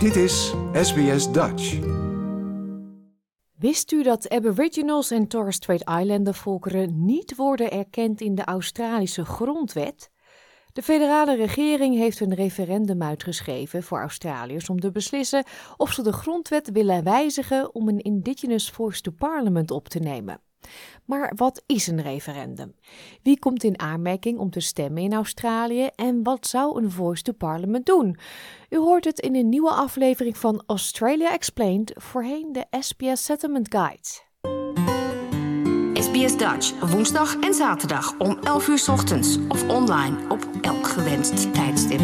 Dit is SBS Dutch. Wist u dat Aboriginals en Torres Strait Islander volkeren niet worden erkend in de Australische grondwet? De federale regering heeft een referendum uitgeschreven voor Australiërs om te beslissen of ze de grondwet willen wijzigen om een Indigenous Voice to Parliament op te nemen. Maar wat is een referendum? Wie komt in aanmerking om te stemmen in Australië en wat zou een Voice to Parliament doen? U hoort het in een nieuwe aflevering van Australia Explained, voorheen de SBS Settlement Guide. SBS Dutch, woensdag en zaterdag om 11 uur ochtends of online op elk gewenst tijdstip.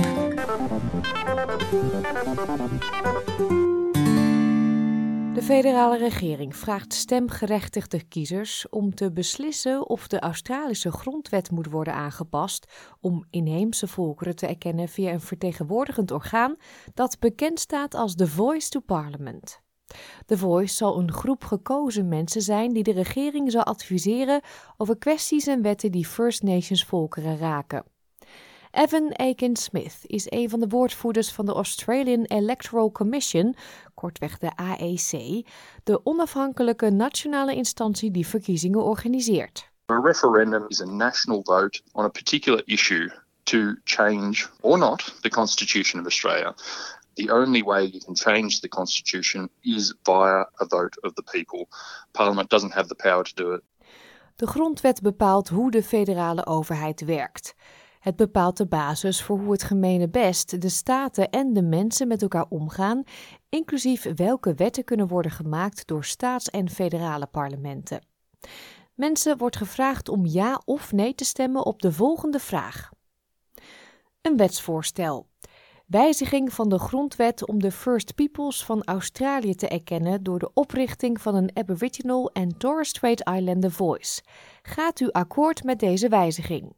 De federale regering vraagt stemgerechtigde kiezers om te beslissen of de Australische grondwet moet worden aangepast om inheemse volkeren te erkennen via een vertegenwoordigend orgaan dat bekend staat als The Voice to Parliament. The Voice zal een groep gekozen mensen zijn die de regering zal adviseren over kwesties en wetten die First Nations volkeren raken. Evan Aiken Smith is een van de woordvoerders van de Australian Electoral Commission, kortweg de AEC, de onafhankelijke nationale instantie die verkiezingen organiseert. A referendum is a national vote on a particular issue to change or not the Constitution of Australia. The only way you can change the Constitution is via a vote of the people. Parliament doesn't have the power to do it. De grondwet bepaalt hoe de federale overheid werkt. Het bepaalt de basis voor hoe het gemene best, de staten en de mensen met elkaar omgaan, inclusief welke wetten kunnen worden gemaakt door staats- en federale parlementen. Mensen wordt gevraagd om ja of nee te stemmen op de volgende vraag. Een wetsvoorstel. Wijziging van de grondwet om de First Peoples van Australië te erkennen door de oprichting van een Aboriginal en Torres Strait Islander Voice. Gaat u akkoord met deze wijziging?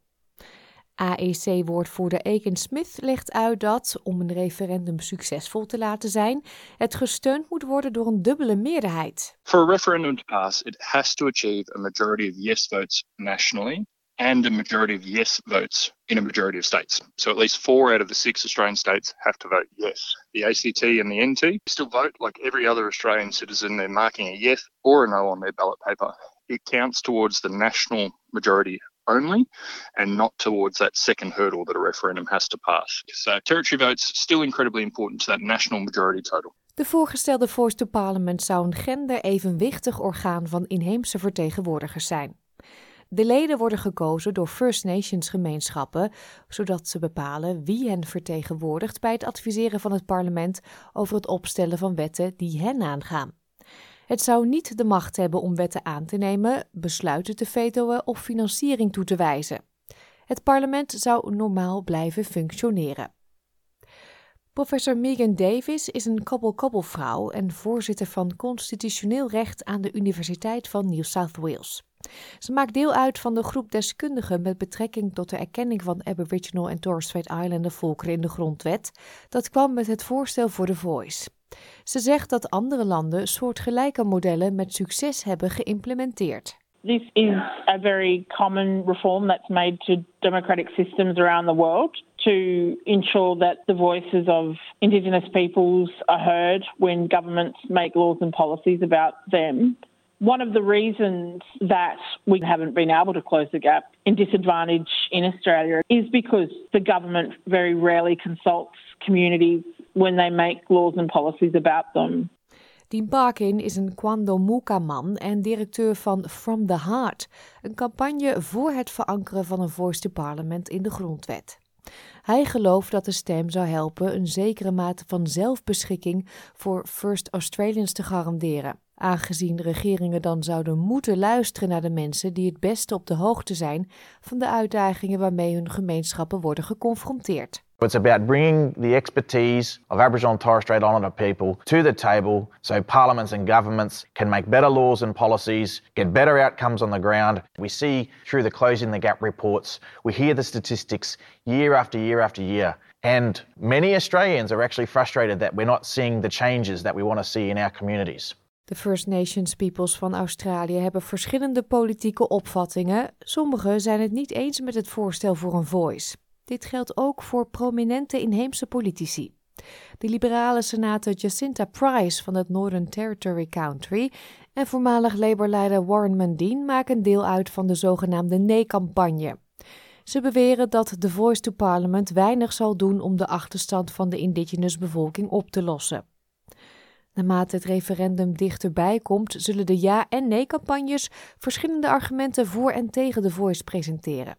AEC-woordvoerder Aiken Smith legt uit dat, om een referendum succesvol te laten zijn, het gesteund moet worden door een dubbele meerderheid. For a referendum to pass, it has to achieve a majority of yes votes nationally and a majority of yes votes in a majority of states. So at least four out of the six Australian states have to vote yes. The ACT and the NT still vote like every other Australian citizen. They're marking a yes or a no on their ballot paper. It counts towards the national majority only and not towards that second hurdle that a referendum has to pass. So territory votes still incredibly important to that national majority total. De voorgestelde Voice to Parliament zou een gender-evenwichtig orgaan van inheemse vertegenwoordigers zijn. De leden worden gekozen door First Nations gemeenschappen, zodat ze bepalen wie hen vertegenwoordigt bij het adviseren van het parlement over het opstellen van wetten die hen aangaan. Het zou niet de macht hebben om wetten aan te nemen, besluiten te vetoen of financiering toe te wijzen. Het parlement zou normaal blijven functioneren. Professor Megan Davis is een kabbel-kabbelvrouw en voorzitter van constitutioneel recht aan de Universiteit van New South Wales. Ze maakt deel uit van de groep deskundigen met betrekking tot de erkenning van Aboriginal en Torres Strait Islander volkeren in de grondwet. Dat kwam met het voorstel voor de Voice. Ze zegt dat andere landen soortgelijke modellen met succes hebben geïmplementeerd. This is a very common reform that's made to democratic systems around the world to ensure that the voices of Indigenous peoples are heard when governments make laws and policies about them. One of the reasons that we haven't been able to close the gap in disadvantage in Australia is because the government very rarely consults communities when they make laws and policies about them. Dean Barkin is een Kwandomuka-man en directeur van From the Heart, een campagne voor het verankeren van een voice to parliament in de grondwet. Hij gelooft dat de stem zou helpen een zekere mate van zelfbeschikking voor First Australians te garanderen, aangezien regeringen dan zouden moeten luisteren naar de mensen die het beste op de hoogte zijn van de uitdagingen waarmee hun gemeenschappen worden geconfronteerd. It's about bringing the expertise of Aboriginal and Torres Strait Islander people to the table so parliaments and governments can make better laws and policies, get better outcomes on the ground. We see through the Closing the Gap reports, we hear the statistics year after year after year. And many Australians are actually frustrated that we're not seeing the changes that we want to see in our communities. De First Nations peoples van Australië hebben verschillende politieke opvattingen. Sommigen zijn het niet eens met het voorstel voor een voice. Dit geldt ook voor prominente inheemse politici. De liberale senator Jacinta Price van het Northern Territory Country en voormalig Labour-leider Warren Mundine maken deel uit van de zogenaamde nee-campagne. Ze beweren dat The Voice to Parliament weinig zal doen om de achterstand van de indigenous bevolking op te lossen. Naarmate het referendum dichterbij komt, zullen de ja- en nee-campagnes verschillende argumenten voor en tegen The Voice presenteren.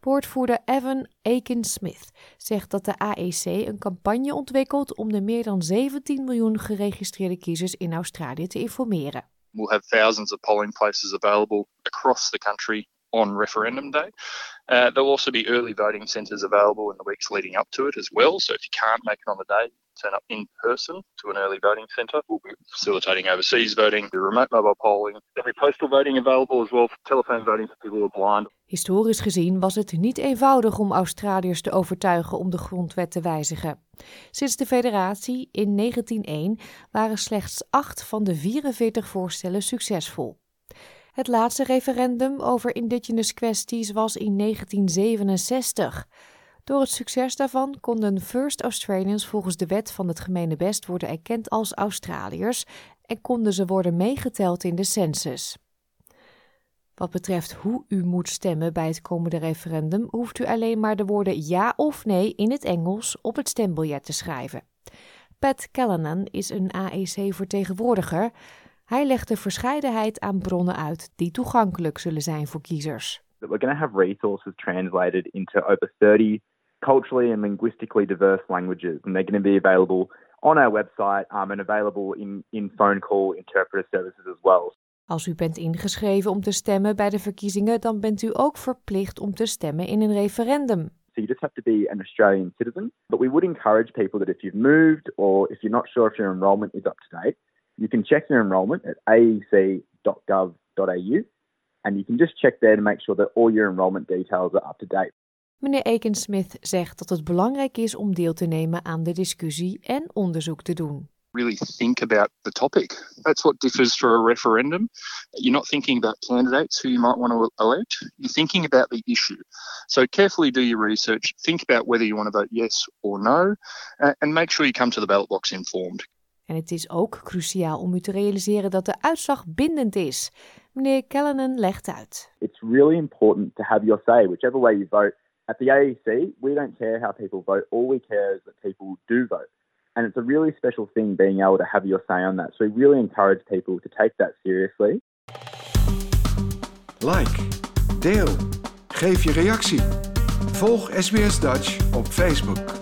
Woordvoerder Evan Aiken-Smith zegt dat de AEC een campagne ontwikkelt om de meer dan 17 miljoen geregistreerde kiezers in Australië te informeren. We'll have thousands of polling places available across the country on referendum day. Uh, there'll also be early voting centres available in the weeks leading up to it as well. So if you can't make it on the day, turn up in person to an early voting centre. We'll be facilitating overseas voting, remote mobile polling. There'll be postal voting available as well for telephone voting for people who are blind. Historisch gezien was het niet eenvoudig om Australiërs te overtuigen om de grondwet te wijzigen. Sinds de federatie in 1901 waren slechts acht van de 44 voorstellen succesvol. Het laatste referendum over indigenous kwesties was in 1967. Door het succes daarvan konden First Australians volgens de wet van het gemene best worden erkend als Australiërs en konden ze worden meegeteld in de census. Wat betreft hoe u moet stemmen bij het komende referendum, hoeft u alleen maar de woorden ja of nee in het Engels op het stembiljet te schrijven. Pat Callanan is een AEC-vertegenwoordiger. Hij legt de verscheidenheid aan bronnen uit die toegankelijk zullen zijn voor kiezers. We're going to have resources translated into over 30 culturally and linguistically diverse languages, and they're going to be available on our website um, and available in, in phone call interpreter services as well. Als u bent ingeschreven om te stemmen bij de verkiezingen, dan bent u ook verplicht om te stemmen in een referendum. So you just have to be an Australian citizen. But we would encourage people that if you've moved or if you're not sure if your enrolment is up to date, you can check your enrolment at aec.gov.au and you can just check there to make sure that all your enrolment details are up to date. Meneer Aiken-Smith zegt dat het belangrijk is om deel te nemen aan de discussie en onderzoek te doen. Really think about the topic. That's what differs for a referendum. You're not thinking about candidates who you might want to elect. You're thinking about the issue. So carefully do your research. Think about whether you want to vote yes or no, uh, and make sure you come to the ballot box informed. En het is ook cruciaal om u te realiseren dat de uitslag bindend is. Meneer Callanan legt uit. It's really important to have your say, whichever way you vote. At the AEC, we don't care how people vote. All we care is that people do vote. And it's a really special thing being able to have your say on that. So we really encourage people to take that seriously. Like, deel, geef je reactie. Volg SBS Dutch op Facebook.